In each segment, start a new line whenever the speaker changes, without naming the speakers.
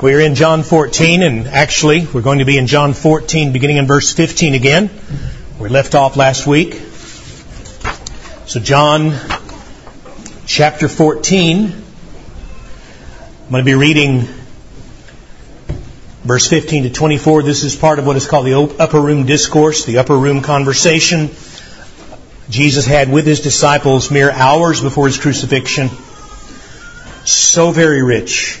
We're in John 14, and actually, we're going to be in John 14, beginning in verse 15 again. We left off last week. So, John chapter 14. I'm going to be reading verse 15 to 24. This is part of what is called the upper room discourse, the upper room conversation Jesus had with his disciples mere hours before his crucifixion. So very rich.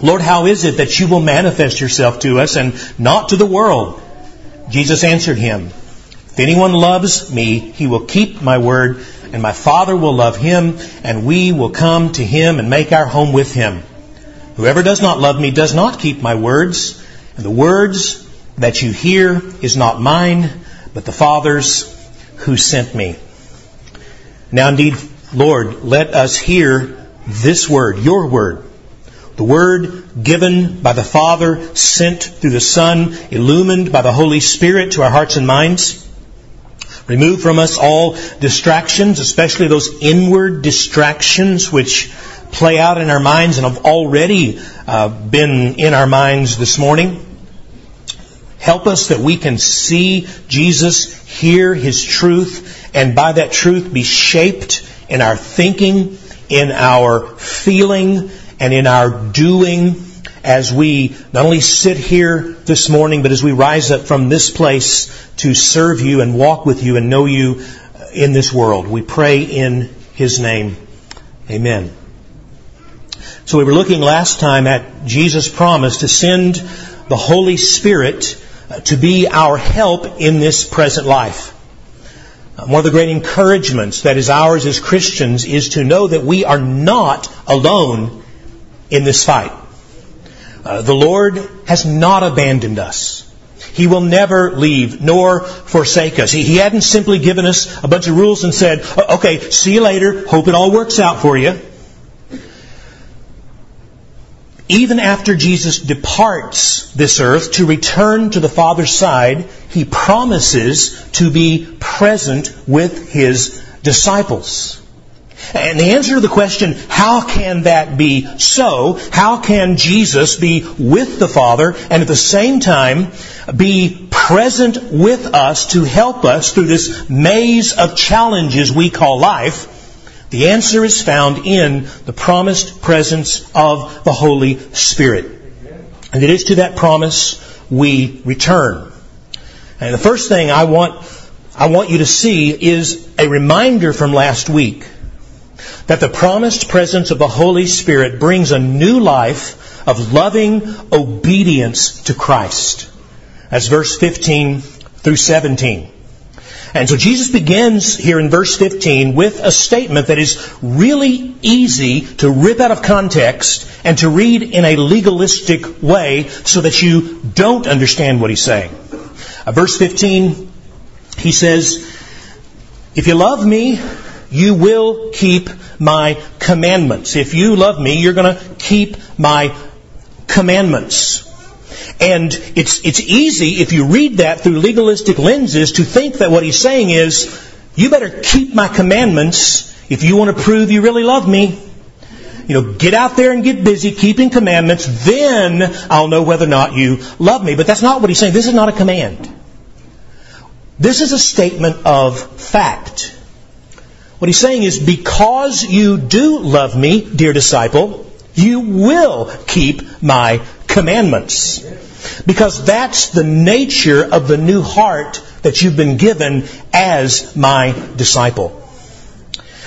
Lord, how is it that you will manifest yourself to us and not to the world? Jesus answered him, If anyone loves me, he will keep my word, and my Father will love him, and we will come to him and make our home with him. Whoever does not love me does not keep my words, and the words that you hear is not mine, but the Father's who sent me. Now indeed, Lord, let us hear this word, your word. The word given by the Father, sent through the Son, illumined by the Holy Spirit to our hearts and minds. Remove from us all distractions, especially those inward distractions which play out in our minds and have already uh, been in our minds this morning. Help us that we can see Jesus, hear His truth, and by that truth be shaped in our thinking, in our feeling, and in our doing as we not only sit here this morning, but as we rise up from this place to serve you and walk with you and know you uh, in this world. We pray in His name. Amen. So we were looking last time at Jesus' promise to send the Holy Spirit uh, to be our help in this present life. Uh, one of the great encouragements that is ours as Christians is to know that we are not alone in this fight. Uh, the Lord has not abandoned us. He will never leave nor forsake us. He, he hadn't simply given us a bunch of rules and said, okay, see you later, hope it all works out for you. Even after Jesus departs this earth to return to the Father's side, He promises to be present with His disciples. And the answer to the question, how can that be so? How can Jesus be with the Father and at the same time be present with us to help us through this maze of challenges we call life? The answer is found in the promised presence of the Holy Spirit. And it is to that promise we return. And the first thing I want, I want you to see is a reminder from last week that the promised presence of the Holy Spirit brings a new life of loving obedience to Christ. That's verse 15 through 17. And so Jesus begins here in verse 15 with a statement that is really easy to rip out of context and to read in a legalistic way so that you don't understand what he's saying. Uh, verse 15, he says, If you love me, you will keep my commandments. If you love me, you're going to keep my commandments. And it's, it's easy, if you read that through legalistic lenses, to think that what he's saying is, you better keep my commandments if you want to prove you really love me. You know, get out there and get busy keeping commandments, then I'll know whether or not you love me. But that's not what he's saying. This is not a command. This is a statement of fact. What he's saying is, because you do love me, dear disciple, you will keep my commandments. Because that's the nature of the new heart that you've been given as my disciple.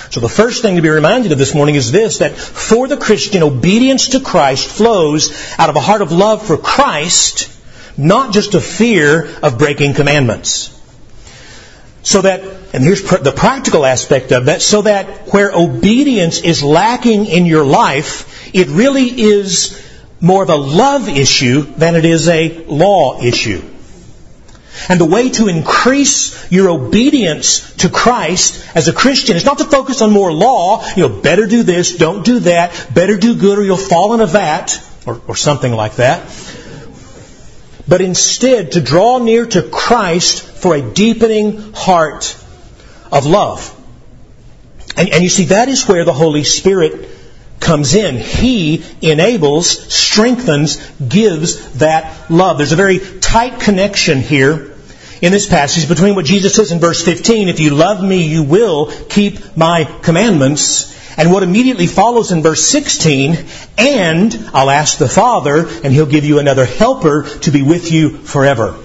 So the first thing to be reminded of this morning is this, that for the Christian, obedience to Christ flows out of a heart of love for Christ, not just a fear of breaking commandments. So that, and here's the practical aspect of that, so that where obedience is lacking in your life, it really is more of a love issue than it is a law issue. And the way to increase your obedience to Christ as a Christian is not to focus on more law, you know, better do this, don't do that, better do good or you'll fall in a vat, or, or something like that. But instead to draw near to Christ for a deepening heart of love. And, and you see, that is where the Holy Spirit comes in. He enables, strengthens, gives that love. There's a very tight connection here in this passage between what Jesus says in verse 15, if you love me, you will keep my commandments, and what immediately follows in verse 16, and I'll ask the Father, and he'll give you another helper to be with you forever.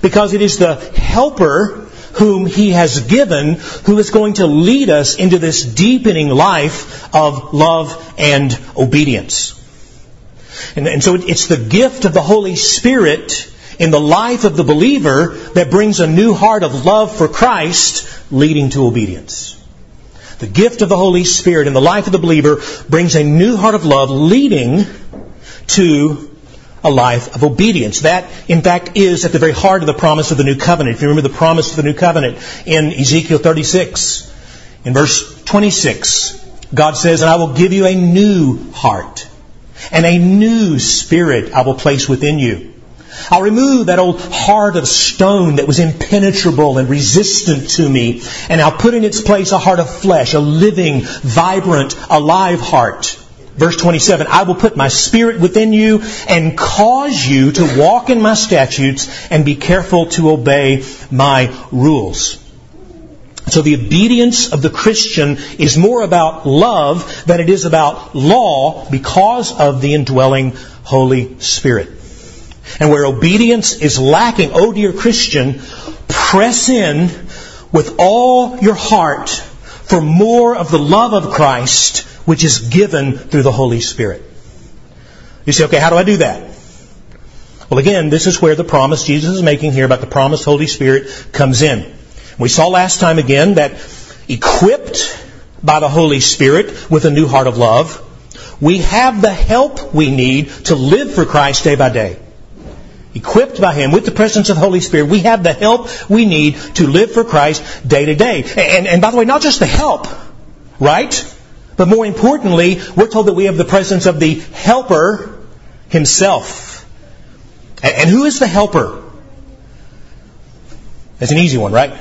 Because it is the helper whom he has given who is going to lead us into this deepening life of love and obedience. And, and so it's the gift of the Holy Spirit in the life of the believer that brings a new heart of love for Christ leading to obedience. The gift of the Holy Spirit in the life of the believer brings a new heart of love leading to a life of obedience. That, in fact, is at the very heart of the promise of the new covenant. If you remember the promise of the new covenant in Ezekiel 36, in verse 26, God says, And I will give you a new heart, and a new spirit I will place within you I'll remove that old heart of stone that was impenetrable and resistant to me, and I'll put in its place a heart of flesh, a living, vibrant, alive heart. Verse 27, I will put my spirit within you and cause you to walk in my statutes and be careful to obey my rules. So the obedience of the Christian is more about love than it is about law because of the indwelling Holy Spirit. And where obedience is lacking, oh dear Christian, press in with all your heart for more of the love of Christ, which is given through the Holy Spirit. You say, okay, how do I do that? Well, again, this is where the promise Jesus is making here about the promised Holy Spirit comes in. We saw last time again that equipped by the Holy Spirit with a new heart of love, we have the help we need to live for Christ day by day equipped by Him with the presence of the Holy Spirit, we have the help we need to live for Christ day to day. And, and by the way, not just the help, right? But more importantly, we're told that we have the presence of the Helper Himself. And, who is the Helper? That's an easy one, right?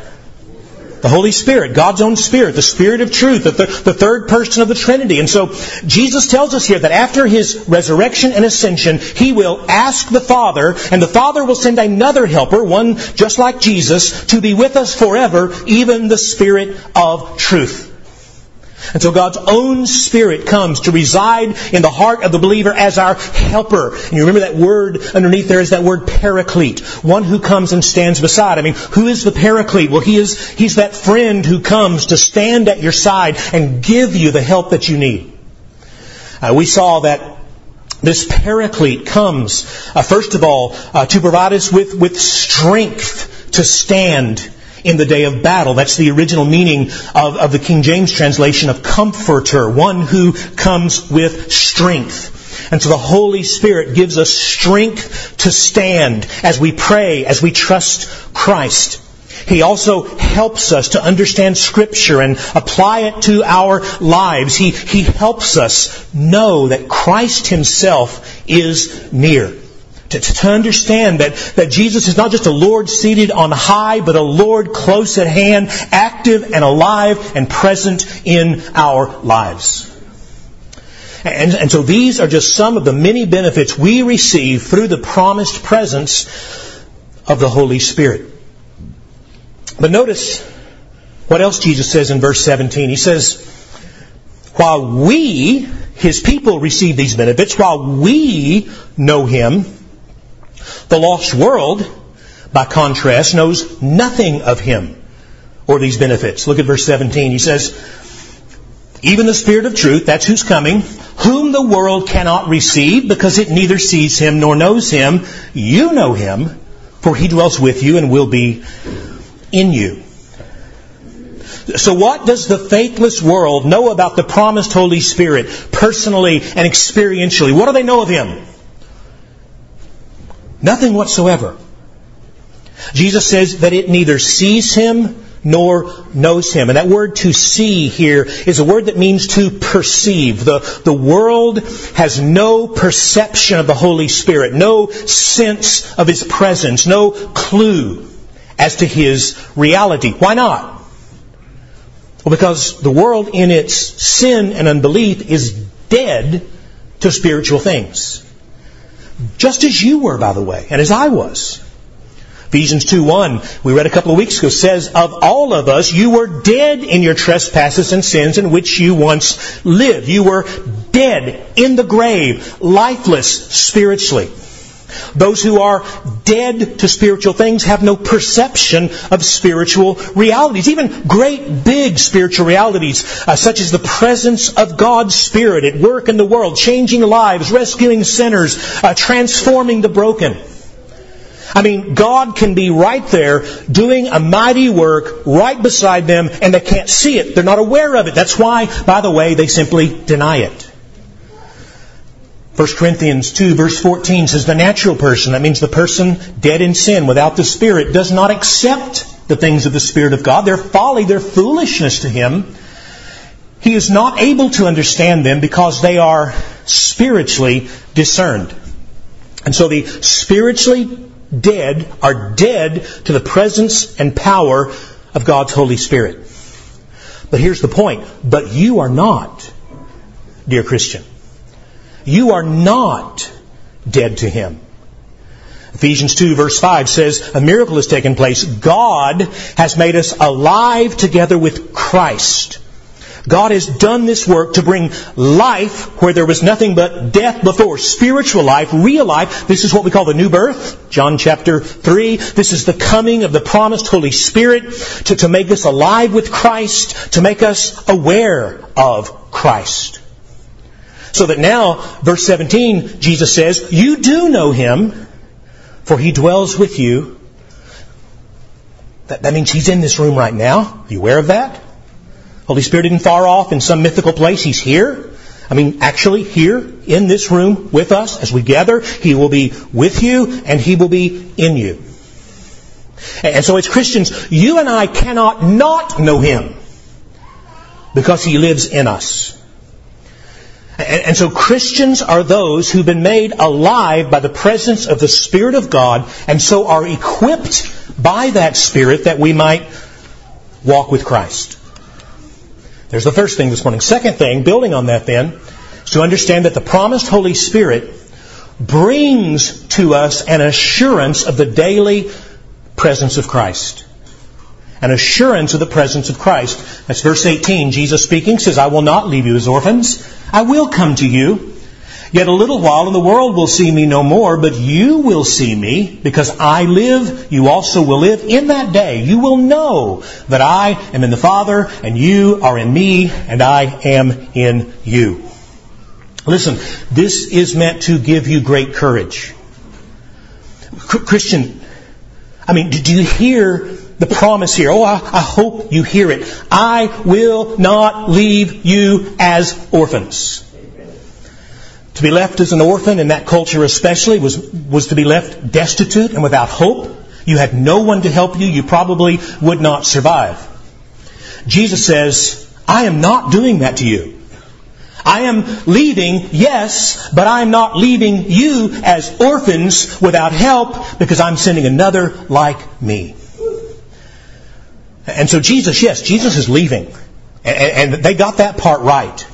The Holy Spirit, God's own Spirit, the Spirit of truth, the, th- the third person of the Trinity. And so Jesus tells us here that after His resurrection and ascension, He will ask the Father, and the Father will send another helper, one just like Jesus, to be with us forever, even the Spirit of truth. So God's own Spirit comes to reside in the heart of the believer as our helper. And you remember that word underneath there is that word paraclete. One who comes and stands beside. I mean, who is the paraclete? Well, he is, he's that friend who comes to stand at your side and give you the help that you need. Uh, we saw that this paraclete comes, uh, first of all, uh, to provide us with, with strength to stand in the day of battle. That's the original meaning of, of the King James translation of comforter, one who comes with strength. And so the Holy Spirit gives us strength to stand as we pray, as we trust Christ. He also helps us to understand Scripture and apply it to our lives. He, he helps us know that Christ Himself is near to, to understand that, that Jesus is not just a Lord seated on high, but a Lord close at hand, active and alive and present in our lives. And, and, so these are just some of the many benefits we receive through the promised presence of the Holy Spirit. But notice what else Jesus says in verse 17. He says, while we His people receive these benefits while we know Him. The lost world, by contrast, knows nothing of Him or these benefits. Look at verse 17. He says, even the Spirit of truth, that's who's coming, whom the world cannot receive because it neither sees him nor knows him. You know him, for he dwells with you and will be in you. So what does the faithless world know about the promised Holy Spirit personally and experientially? What do they know of him? Nothing whatsoever. Jesus says that it neither sees him nor knows him. And that word to see here is a word that means to perceive. The, the world has no perception of the Holy Spirit, no sense of his presence, no clue as to his reality. Why not? Well, because the world in its sin and unbelief is dead to spiritual things. Just as you were, by the way, and as I was. Ephesians 2:1, we read a couple of weeks ago, says, Of all of us, you were dead in your trespasses and sins in which you once lived. You were dead in the grave, lifeless spiritually. Those who are dead to spiritual things have no perception of spiritual realities, even great big spiritual realities, uh, such as the presence of God's Spirit at work in the world, changing lives, rescuing sinners, uh, transforming the broken. I mean, God can be right there doing a mighty work right beside them and they can't see it. They're not aware of it. That's why, by the way, they simply deny it. 1 Corinthians 2 verse 14 says the natural person, that means the person dead in sin without the Spirit, does not accept the things of the Spirit of God. They're folly, they're foolishness to him. He is not able to understand them because they are spiritually discerned. And so the spiritually dead are dead to the presence and power of God's Holy Spirit. But here's the point. But you are not, dear Christian. You are not dead to Him. Ephesians 2 verse 5 says, a miracle has taken place. God has made us alive together with Christ. God has done this work to bring life where there was nothing but death before. Spiritual life, real life. This is what we call the new birth. John chapter 3. This is the coming of the promised Holy Spirit to, to make us alive with Christ, to make us aware of Christ. So that now, verse 17, Jesus says, You do know Him, for He dwells with you. That, that means He's in this room right now. Are you aware of that? Holy Spirit isn't far off in some mythical place. He's here. I mean, actually here in this room with us as we gather. He will be with you and He will be in you. And so as Christians, you and I cannot not know Him because He lives in us. And, so Christians are those who've been made alive by the presence of the Spirit of God and so are equipped by that Spirit that we might walk with Christ. There's the first thing this morning. Second thing, building on that then, is to understand that the promised Holy Spirit brings to us an assurance of the daily presence of Christ. An assurance of the presence of Christ. That's verse 18. Jesus speaking says, I will not leave you as orphans. I will come to you. Yet a little while and the world will see me no more, but you will see me because I live, you also will live. In that day you will know that I am in the Father and you are in me and I am in you. Listen, this is meant to give you great courage. Christian, I mean, do you hear the promise here? Oh, I, I hope you hear it. I will not leave you as orphans. To be left as an orphan in that culture especially was, was to be left destitute and without hope. You had no one to help you. You probably would not survive. Jesus says, I am not doing that to you. I am leaving, yes, but I'm not leaving you as orphans without help because I'm sending another like me. And so Jesus, yes, Jesus is leaving. And they got that part right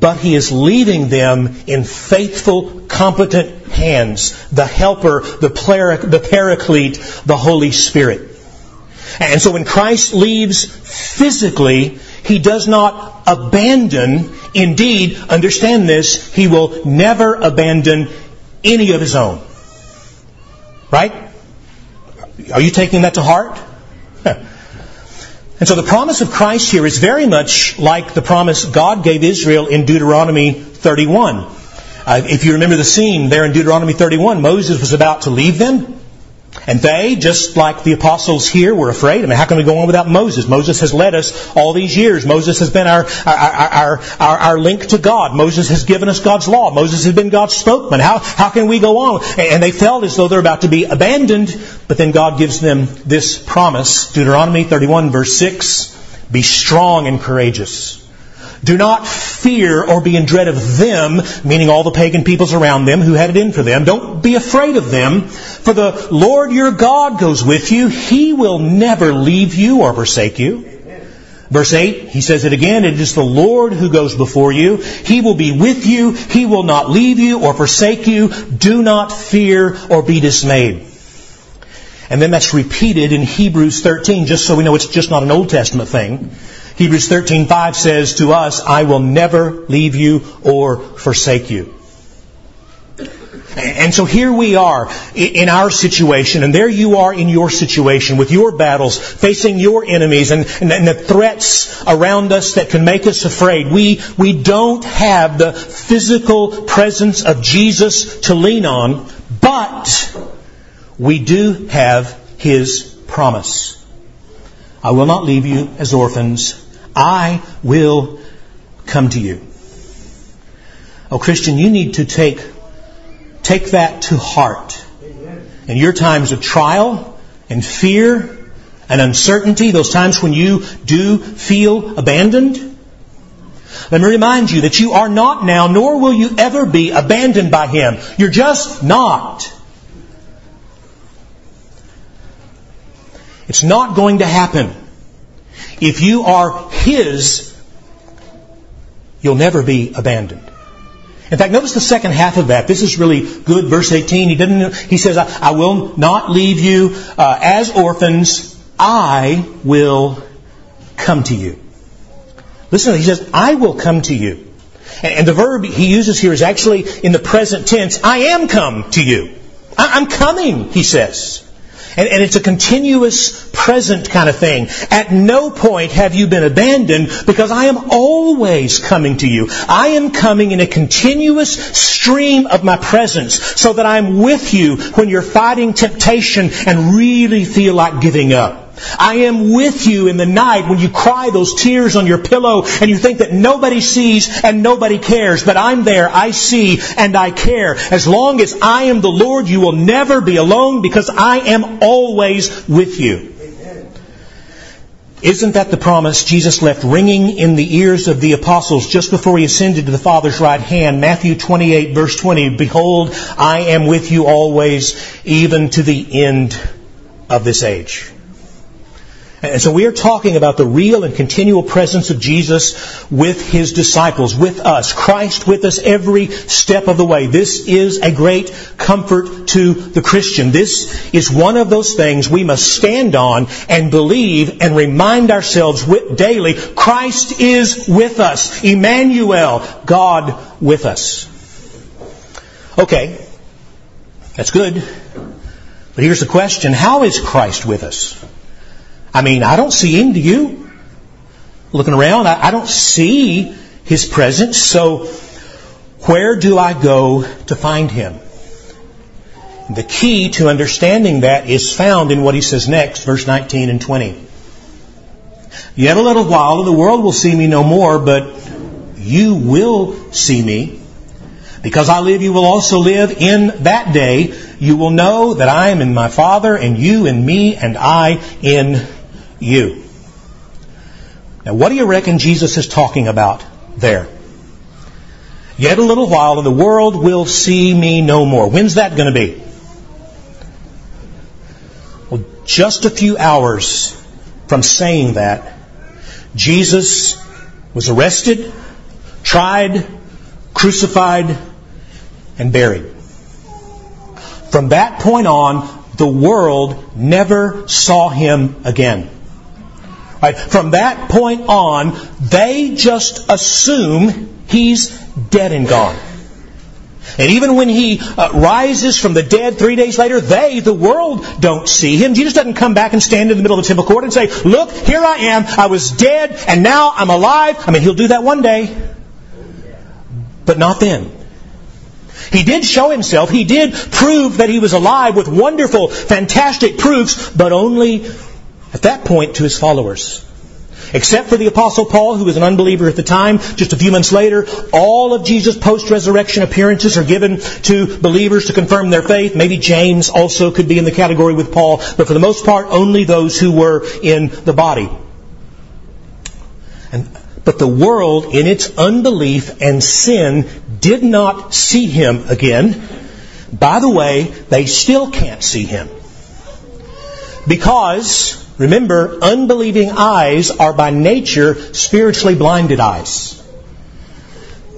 but he is leaving them in faithful, competent hands. The helper, the, the paraclete, the Holy Spirit. And so when Christ leaves physically, He does not abandon. Indeed, understand this, He will never abandon any of His own. Right? Are you taking that to heart? And so the promise of Christ here is very much like the promise God gave Israel in Deuteronomy 31. Uh, if you remember the scene there in Deuteronomy 31, Moses was about to leave them. And they, just like the apostles here, were afraid. I mean, how can we go on without Moses? Moses has led us all these years. Moses has been our, our, our, our, link to God. Moses has given us God's law. Moses has been God's spokesman. How, how can we go on? And they felt as though they're about to be abandoned, but then God gives them this promise. Deuteronomy 31 verse 6, Be strong and courageous. Do not fear or be in dread of them, meaning all the pagan peoples around them who had it in for them. Don't be afraid of them, for the Lord your God goes with you. He will never leave you or forsake you. Verse 8, he says it again, it is the Lord who goes before you. He will be with you. He will not leave you or forsake you. Do not fear or be dismayed. And then that's repeated in Hebrews 13, just so we know it's just not an Old Testament thing. Hebrews 13:5 says to us, "I will never leave you or forsake you." And so here we are in our situation, and there you are in your situation with your battles, facing your enemies and, and, the threats around us that can make us afraid. We, we don't have the physical presence of Jesus to lean on, but we do have His promise. I will not leave you as orphans. I will come to you. Oh, Christian, you need to take, take that to heart. In your times of trial and fear and uncertainty, those times when you do feel abandoned, let me remind you that you are not now, nor will you ever be abandoned by Him. You're just not. It's not going to happen. If you are His, you'll never be abandoned. In fact, notice the second half of that. This is really good. Verse 18, he didn't, he says, I, I will not leave you uh, as orphans. I will come to you. Listen, he says, I will come to you. And, and the verb he uses here is actually in the present tense. I am come to you. I, I'm coming, he says. And, and, it's a continuous present kind of thing. At no point have you been abandoned because I am always coming to you. I am coming in a continuous stream of my presence so that I'm with you when you're fighting temptation and really feel like giving up. I am with you in the night when you cry those tears on your pillow and you think that nobody sees and nobody cares. But I'm there. I see and I care. As long as I am the Lord, you will never be alone because I am always with you. Isn't that the promise Jesus left ringing in the ears of the apostles just before he ascended to the Father's right hand? Matthew 28 verse 20, Behold, I am with you always, even to the end of this age. And so we are talking about the real and continual presence of Jesus with His disciples, with us, Christ with us every step of the way. This is a great comfort to the Christian. This is one of those things we must stand on and believe and remind ourselves daily. Christ is with us. Emmanuel, God with us. Okay, that's good. But here's the question, how is Christ with us? I mean, I don't see him, do you? Looking around, I, I don't see his presence, so where do I go to find him? The key to understanding that is found in what he says next, verse 19 and 20. Yet a little while, the world will see me no more, but you will see me. Because I live, you will also live. In that day, you will know that I am in my Father, and you in me, and I in you. Now, what do you reckon Jesus is talking about there? Yet a little while, and the world will see me no more. When's that going to be? Well, just a few hours from saying that, Jesus was arrested, tried, crucified, and buried. From that point on, the world never saw him again. Right? From that point on, they just assume he's dead and gone. And even when he uh, rises from the dead three days later, they, the world, don't see him. Jesus doesn't come back and stand in the middle of the temple court and say, Look, here I am. I was dead and now I'm alive. I mean, he'll do that one day. But not then. He did show himself. He did prove that he was alive with wonderful, fantastic proofs, but only at that point to his followers. Except for the Apostle Paul, who was an unbeliever at the time, just a few months later, all of Jesus' post-resurrection appearances are given to believers to confirm their faith. Maybe James also could be in the category with Paul, but for the most part, only those who were in the body. And, but the world, in its unbelief and sin, did not see him again. By the way, they still can't see him. Because Remember, unbelieving eyes are by nature spiritually blinded eyes.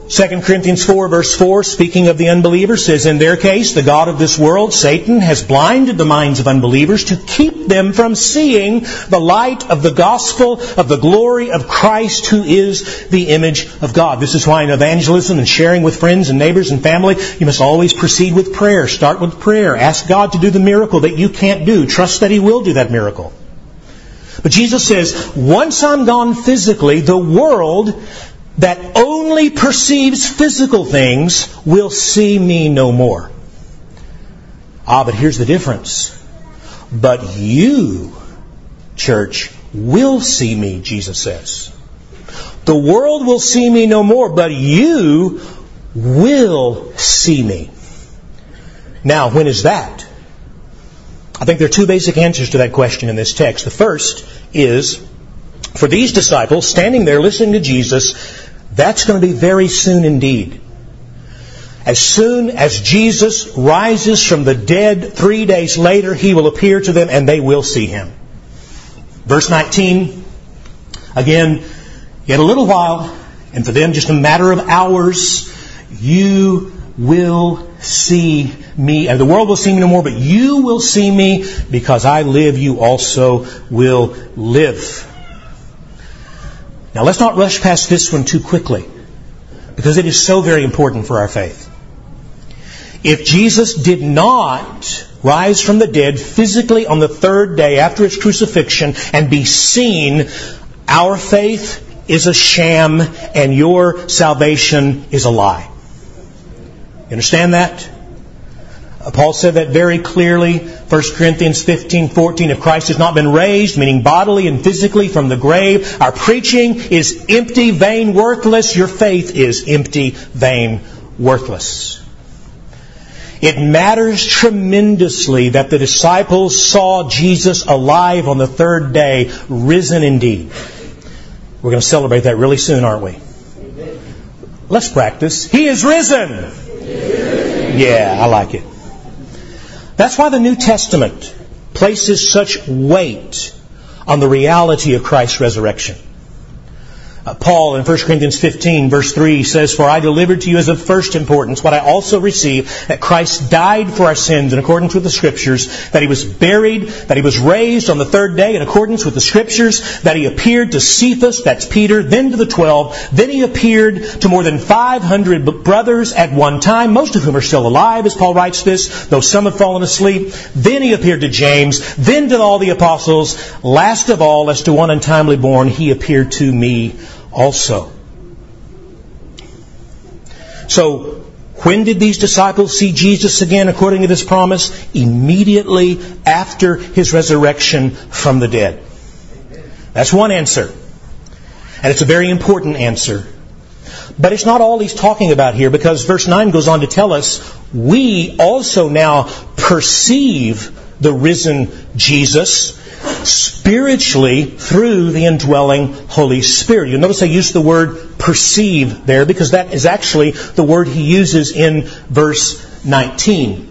2 Corinthians 4 verse 4, speaking of the unbelievers, says, In their case, the God of this world, Satan, has blinded the minds of unbelievers to keep them from seeing the light of the gospel of the glory of Christ, who is the image of God. This is why in evangelism and sharing with friends and neighbors and family, you must always proceed with prayer. Start with prayer. Ask God to do the miracle that you can't do. Trust that He will do that miracle. But Jesus says, once I'm gone physically, the world that only perceives physical things will see me no more. Ah, but here's the difference. But you, church, will see me, Jesus says. The world will see me no more, but you will see me. Now, when is that? I think there are two basic answers to that question in this text. The first is, for these disciples standing there listening to Jesus, that's going to be very soon indeed. As soon as Jesus rises from the dead three days later, he will appear to them and they will see him. Verse 19, again, yet a little while, and for them just a matter of hours, you will see me, and the world will see me no more, but you will see me because I live, you also will live. Now let's not rush past this one too quickly because it is so very important for our faith. If Jesus did not rise from the dead physically on the third day after his crucifixion and be seen, our faith is a sham and your salvation is a lie. You understand that? Uh, Paul said that very clearly. 1 Corinthians 15, 14. If Christ has not been raised, meaning bodily and physically from the grave, our preaching is empty, vain, worthless. Your faith is empty, vain, worthless. It matters tremendously that the disciples saw Jesus alive on the third day, risen indeed. We're going to celebrate that really soon, aren't we? Let's practice. He is risen. Yeah, I like it. That's why the New Testament places such weight on the reality of Christ's resurrection. Uh, Paul in 1 Corinthians 15 verse 3 says, For I delivered to you as of first importance what I also received, that Christ died for our sins in accordance with the Scriptures, that He was buried, that He was raised on the third day in accordance with the Scriptures, that He appeared to Cephas, that's Peter, then to the twelve, then He appeared to more than 500 brothers at one time, most of whom are still alive, as Paul writes this, though some have fallen asleep. Then He appeared to James, then to all the apostles. Last of all, as to one untimely born, He appeared to me also. So, when did these disciples see Jesus again according to this promise? Immediately after his resurrection from the dead. That's one answer. And it's a very important answer. But it's not all he's talking about here because verse 9 goes on to tell us we also now perceive the risen Jesus spiritually through the indwelling Holy Spirit. You'll notice I use the word perceive there because that is actually the word he uses in verse 19.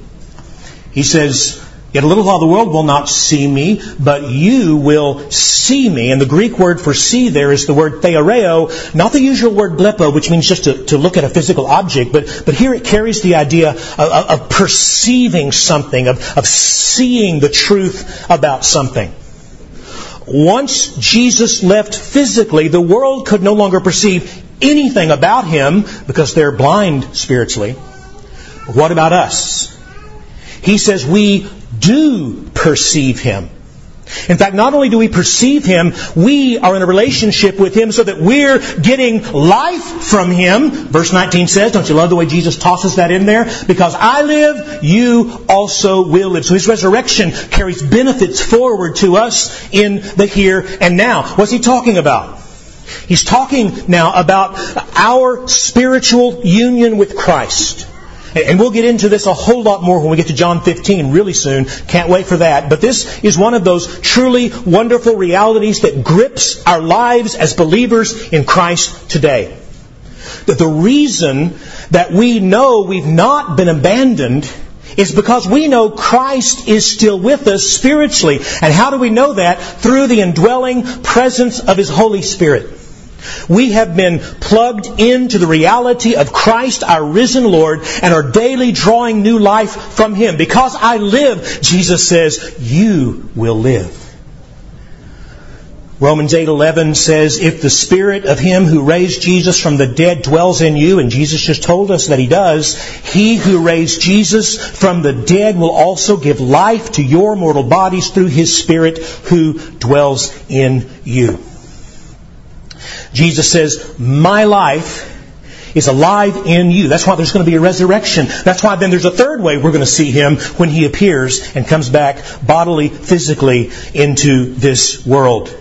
He says, Yet a little while the world will not see me, but you will see me. And the Greek word for see there is the word theoreo, not the usual word blepo, which means just to, to look at a physical object, but, but here it carries the idea of, of, of perceiving something, of, of seeing the truth about something. Once Jesus left physically, the world could no longer perceive anything about him because they're blind spiritually. What about us? He says we do perceive him. In fact, not only do we perceive Him, we are in a relationship with Him so that we're getting life from Him. Verse 19 says, don't you love the way Jesus tosses that in there? Because I live, you also will live. So His resurrection carries benefits forward to us in the here and now. What's He talking about? He's talking now about our spiritual union with Christ. And we'll get into this a whole lot more when we get to John 15 really soon. Can't wait for that. But this is one of those truly wonderful realities that grips our lives as believers in Christ today. That the reason that we know we've not been abandoned is because we know Christ is still with us spiritually. And how do we know that? Through the indwelling presence of His Holy Spirit. We have been plugged into the reality of Christ, our risen Lord, and are daily drawing new life from Him. Because I live, Jesus says, you will live. Romans 8:11 says, "If the spirit of him who raised Jesus from the dead dwells in you, and Jesus just told us that he does, he who raised Jesus from the dead will also give life to your mortal bodies through his spirit who dwells in you." Jesus says, My life is alive in you. That's why there's going to be a resurrection. That's why then there's a third way we're going to see him when he appears and comes back bodily, physically into this world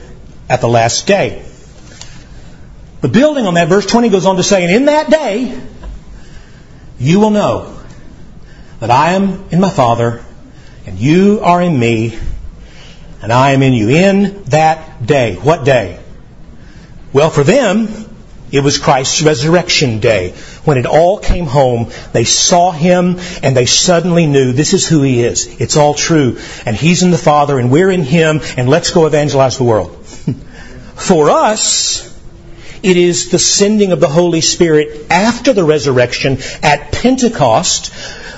at the last day. But building on that, verse 20 goes on to say, And in that day, you will know that I am in my Father, and you are in me, and I am in you. In that day. What day? Well, for them, it was Christ's resurrection day. When it all came home, they saw him and they suddenly knew this is who he is. It's all true. And he's in the Father and we're in him and let's go evangelize the world. For us, it is the sending of the Holy Spirit after the resurrection at Pentecost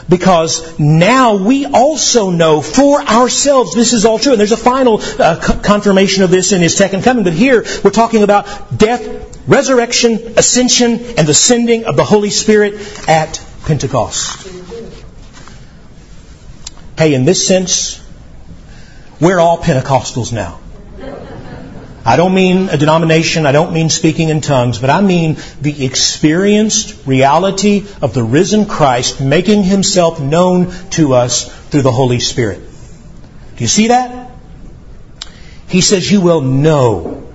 because now we also know for ourselves this is all true. And there's a final uh, confirmation of this in his second coming. But here we're talking about death, resurrection, ascension, and the sending of the Holy Spirit at Pentecost. Hey, in this sense, we're all Pentecostals now. I don't mean a denomination, I don't mean speaking in tongues, but I mean the experienced reality of the risen Christ making himself known to us through the Holy Spirit. Do you see that? He says you will know.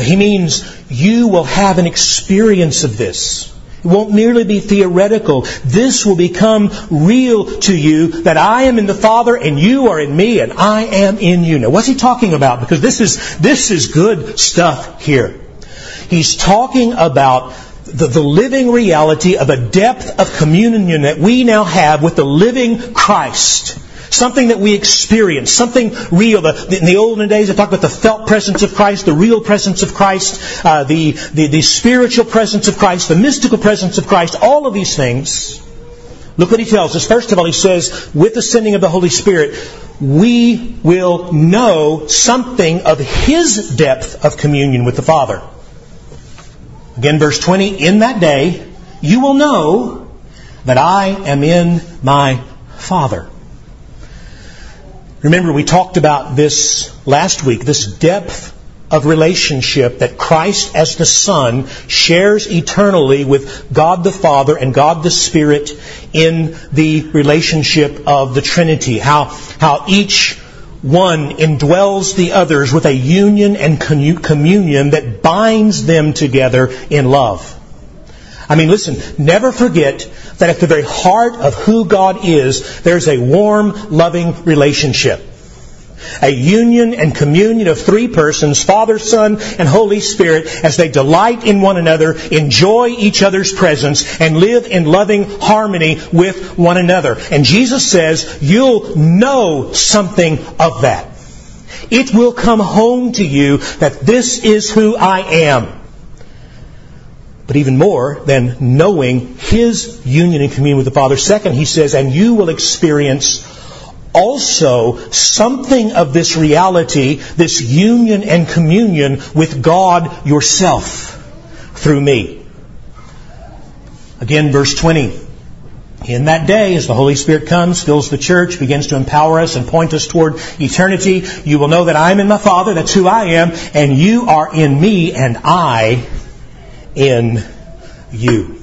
He means you will have an experience of this. It won't merely be theoretical. This will become real to you that I am in the Father and you are in me and I am in you. Now, what's he talking about? Because this is, this is good stuff here. He's talking about the, the living reality of a depth of communion that we now have with the living Christ. Something that we experience, something real. The, in the olden days, I talked about the felt presence of Christ, the real presence of Christ, uh, the, the, the spiritual presence of Christ, the mystical presence of Christ, all of these things. Look what he tells us. First of all, he says, with the sending of the Holy Spirit, we will know something of his depth of communion with the Father. Again, verse 20, in that day, you will know that I am in my Father. Remember, we talked about this last week, this depth of relationship that Christ as the Son shares eternally with God the Father and God the Spirit in the relationship of the Trinity. How, how each one indwells the others with a union and communion that binds them together in love. I mean, listen, never forget that at the very heart of who God is, there's a warm, loving relationship. A union and communion of three persons, Father, Son, and Holy Spirit, as they delight in one another, enjoy each other's presence, and live in loving harmony with one another. And Jesus says, you'll know something of that. It will come home to you that this is who I am. But even more than knowing his union and communion with the Father. Second, he says, and you will experience also something of this reality, this union and communion with God yourself through me. Again, verse 20. In that day, as the Holy Spirit comes, fills the church, begins to empower us and point us toward eternity, you will know that I am in my Father, that's who I am, and you are in me, and I in you.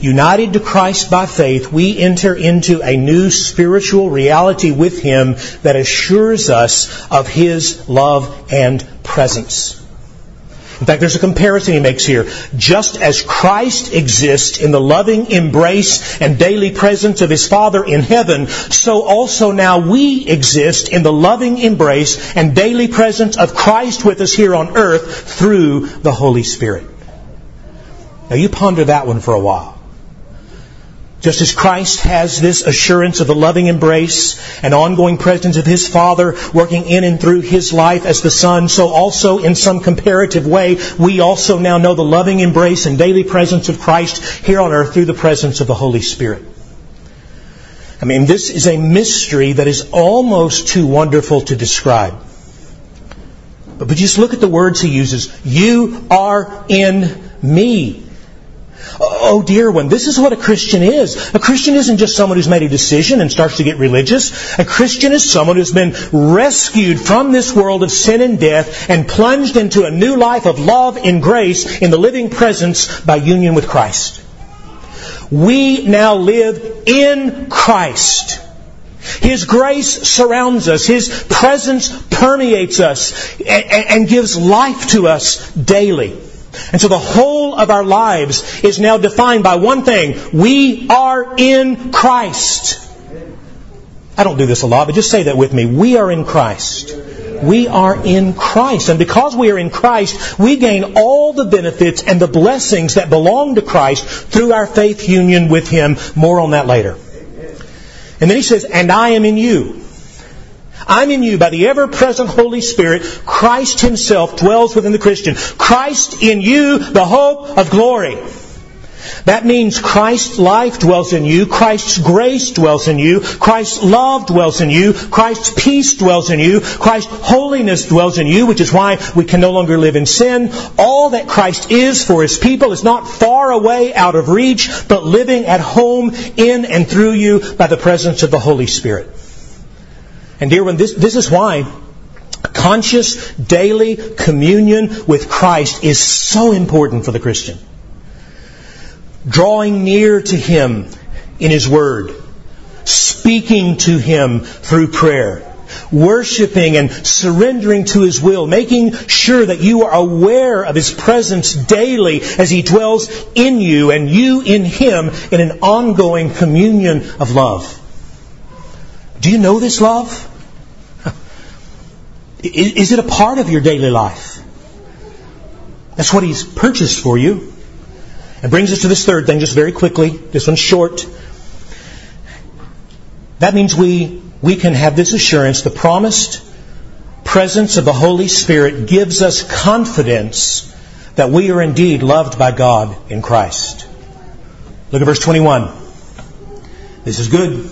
United to Christ by faith, we enter into a new spiritual reality with Him that assures us of His love and presence. In fact, there's a comparison he makes here. Just as Christ exists in the loving embrace and daily presence of his Father in heaven, so also now we exist in the loving embrace and daily presence of Christ with us here on earth through the Holy Spirit. Now you ponder that one for a while. Just as Christ has this assurance of the loving embrace and ongoing presence of His Father working in and through His life as the Son, so also in some comparative way, we also now know the loving embrace and daily presence of Christ here on earth through the presence of the Holy Spirit. I mean, this is a mystery that is almost too wonderful to describe. But just look at the words he uses. You are in me. Oh, dear one, this is what a Christian is. A Christian isn't just someone who's made a decision and starts to get religious. A Christian is someone who's been rescued from this world of sin and death and plunged into a new life of love and grace in the living presence by union with Christ. We now live in Christ. His grace surrounds us. His presence permeates us and, gives life to us daily. And so the whole of our lives is now defined by one thing. We are in Christ. I don't do this a lot, but just say that with me. We are in Christ. We are in Christ. And because we are in Christ, we gain all the benefits and the blessings that belong to Christ through our faith union with Him. More on that later. And then he says, and I am in you. I'm in you by the ever present Holy Spirit. Christ Himself dwells within the Christian. Christ in you, the hope of glory. That means Christ's life dwells in you, Christ's grace dwells in you, Christ's love dwells in you, Christ's peace dwells in you, Christ's holiness dwells in you, which is why we can no longer live in sin. All that Christ is for His people is not far away out of reach, but living at home in and through you by the presence of the Holy Spirit. And dear one, this, this is why conscious daily communion with Christ is so important for the Christian. Drawing near to Him in His Word, speaking to Him through prayer, worshiping and surrendering to His will, making sure that you are aware of His presence daily as He dwells in you and you in Him in an ongoing communion of love. Do you know this love? Is it a part of your daily life? That's what He's purchased for you. It brings us to this third thing, just very quickly. This one's short. That means we, we can have this assurance. The promised presence of the Holy Spirit gives us confidence that we are indeed loved by God in Christ. Look at verse 21. This is good.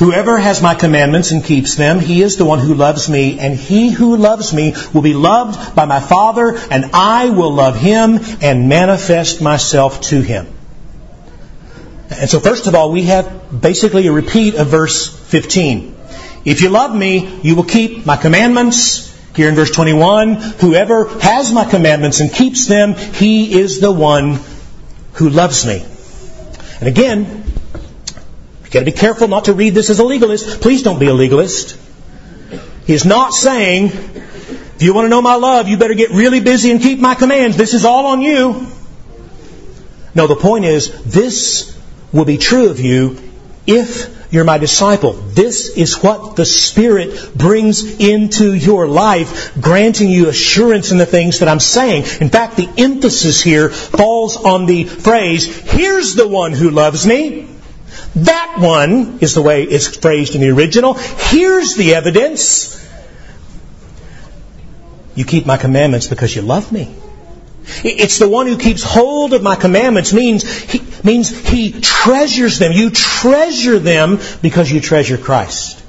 Whoever has my commandments and keeps them, he is the one who loves me, and he who loves me will be loved by my Father, and I will love him and manifest myself to him. And so first of all, we have basically a repeat of verse 15. If you love me, you will keep my commandments. Here in verse 21, whoever has my commandments and keeps them, he is the one who loves me. And again, You've got to be careful not to read this as a legalist. Please don't be a legalist. He's not saying, if you want to know my love, you better get really busy and keep my commands. This is all on you. No, the point is, this will be true of you if you're my disciple. This is what the Spirit brings into your life, granting you assurance in the things that I'm saying. In fact, the emphasis here falls on the phrase, here's the one who loves me. That one is the way it's phrased in the original. Here's the evidence. You keep my commandments because you love me. It's the one who keeps hold of my commandments means he, means he treasures them. You treasure them because you treasure Christ.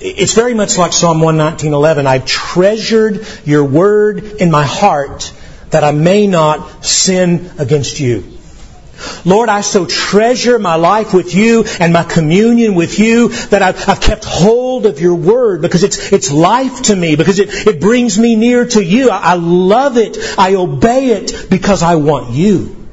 It's very much like Psalm 119.11. I've treasured your word in my heart that I may not sin against you. Lord, I so treasure my life with you and my communion with you that I've, I've, kept hold of your word because it's, it's life to me, because it, it brings me near to you. I, I love it. I obey it because I want you.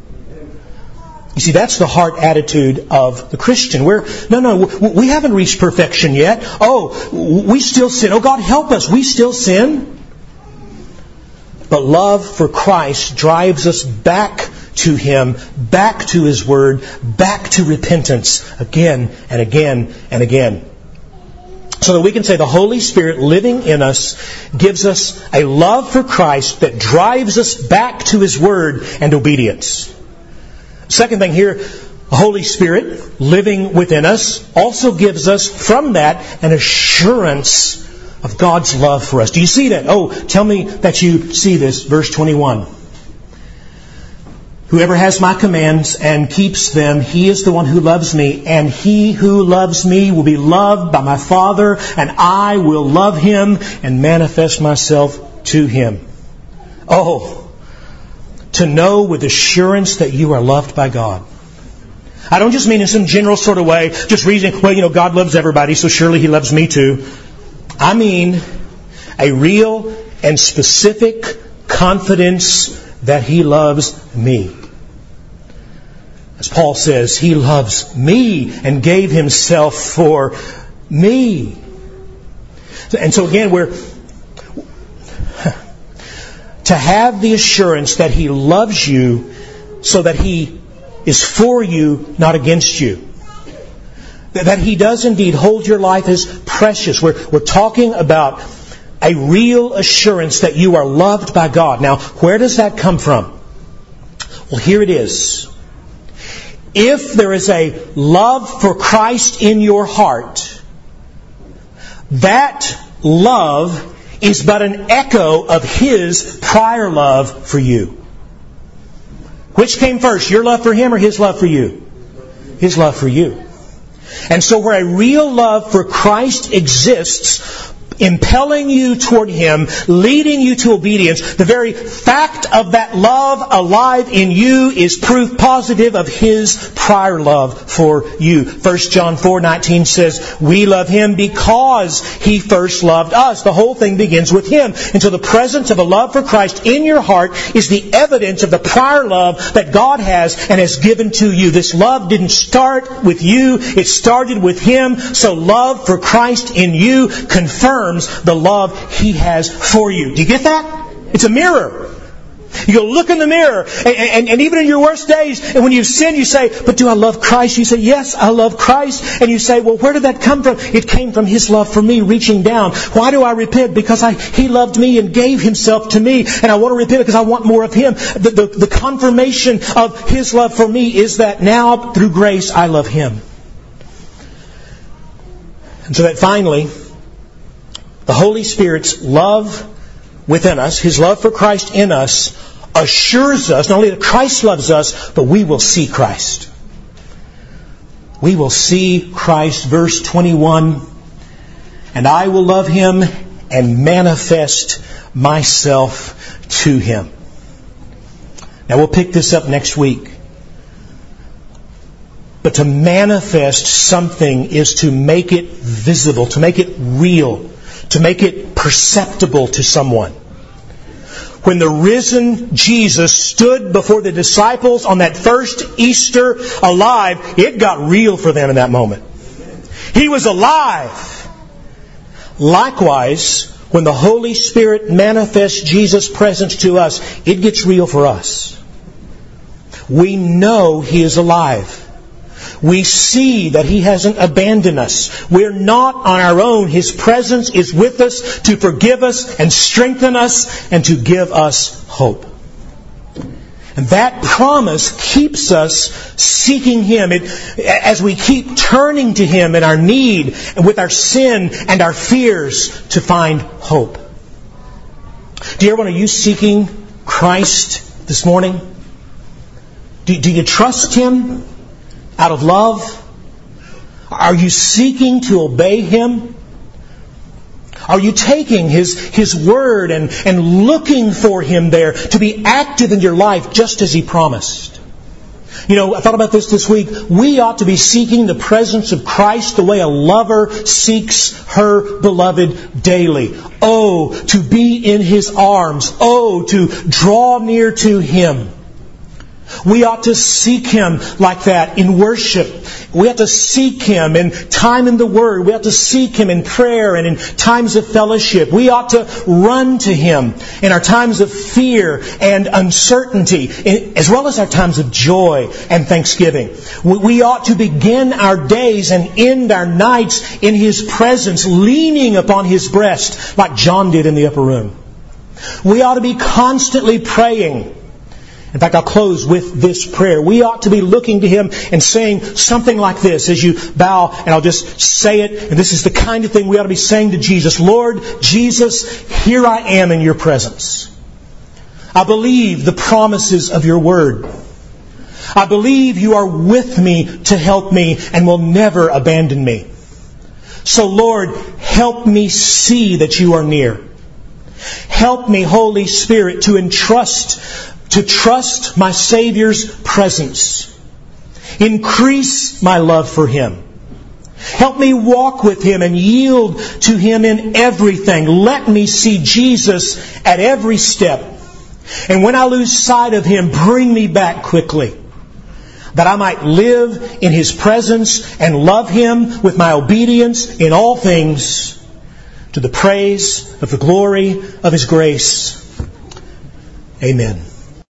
You see, that's the heart attitude of the Christian. We're, no, no, we haven't reached perfection yet. Oh, we still sin. Oh, God, help us. We still sin. But love for Christ drives us back to Him, back to His Word, back to repentance again and again and again. So that we can say the Holy Spirit living in us gives us a love for Christ that drives us back to His Word and obedience. Second thing here, the Holy Spirit living within us also gives us from that an assurance of God's love for us. Do you see that? Oh, tell me that you see this. Verse 21. Whoever has my commands and keeps them, he is the one who loves me, and he who loves me will be loved by my Father, and I will love him and manifest myself to him. Oh, to know with assurance that you are loved by God. I don't just mean in some general sort of way, just reasoning, well, you know, God loves everybody, so surely he loves me too. I mean a real and specific confidence that he loves me. As Paul says, He loves me and gave Himself for me. And so again, we're to have the assurance that He loves you so that He is for you, not against you. That He does indeed hold your life as precious. We're, we're talking about a real assurance that you are loved by God. Now, where does that come from? Well, here it is if there is a love for Christ in your heart, that love is but an echo of His prior love for you. Which came first, your love for Him or His love for you? His love for you. And so where a real love for Christ exists, impelling you toward Him, leading you to obedience, the very fact of that love alive in you is proof positive of His prior love for you. 1 John 4:19 says, "We love Him because He first loved us." The whole thing begins with Him. And so the presence of a love for Christ in your heart is the evidence of the prior love that God has and has given to you. This love didn't start with you, it started with Him. So love for Christ in you confirms the love He has for you. Do you get that? It's a mirror. You look in the mirror, and, and, and, even in your worst days, and when you sin, you say, But do I love Christ? You say, Yes, I love Christ. And you say, Well, where did that come from? It came from His love for me, reaching down. Why do I repent? Because I, He loved me and gave Himself to me, and I want to repent because I want more of Him. The, the, the confirmation of His love for me is that now, through grace, I love Him. And so that finally, the Holy Spirit's love within us, His love for Christ in us, assures us not only that Christ loves us, but we will see Christ. We will see Christ, verse 21, and I will love Him and manifest myself to Him. Now we'll pick this up next week. But to manifest something is to make it visible, to make it real to make it perceptible to someone. When the risen Jesus stood before the disciples on that first Easter alive, it got real for them in that moment. He was alive. Likewise, when the Holy Spirit manifests Jesus' presence to us, it gets real for us. We know He is alive we see that He hasn't abandoned us. We're not on our own. His presence is with us to forgive us and strengthen us and to give us hope. And that promise keeps us seeking Him it, as we keep turning to Him in our need and with our sin and our fears to find hope. Dear one, are you seeking Christ this morning? Do, do you trust Him out of love? Are you seeking to obey Him? Are you taking His, His Word and, and looking for Him there to be active in your life just as He promised? You know, I thought about this this week. We ought to be seeking the presence of Christ the way a lover seeks her beloved daily. Oh, to be in His arms. Oh, to draw near to Him. We ought to seek Him like that in worship. We ought to seek Him in time in the Word. We ought to seek Him in prayer and in times of fellowship. We ought to run to Him in our times of fear and uncertainty, as well as our times of joy and thanksgiving. We ought to begin our days and end our nights in His presence, leaning upon His breast, like John did in the upper room. We ought to be constantly praying in fact, I'll close with this prayer. We ought to be looking to Him and saying something like this as you bow, and I'll just say it, and this is the kind of thing we ought to be saying to Jesus. Lord Jesus, here I am in your presence. I believe the promises of your word. I believe you are with me to help me and will never abandon me. So Lord, help me see that you are near. Help me, Holy Spirit, to entrust to trust my Savior's presence. Increase my love for Him. Help me walk with Him and yield to Him in everything. Let me see Jesus at every step. And when I lose sight of Him, bring me back quickly. That I might live in His presence and love Him with my obedience in all things to the praise of the glory of His grace. Amen.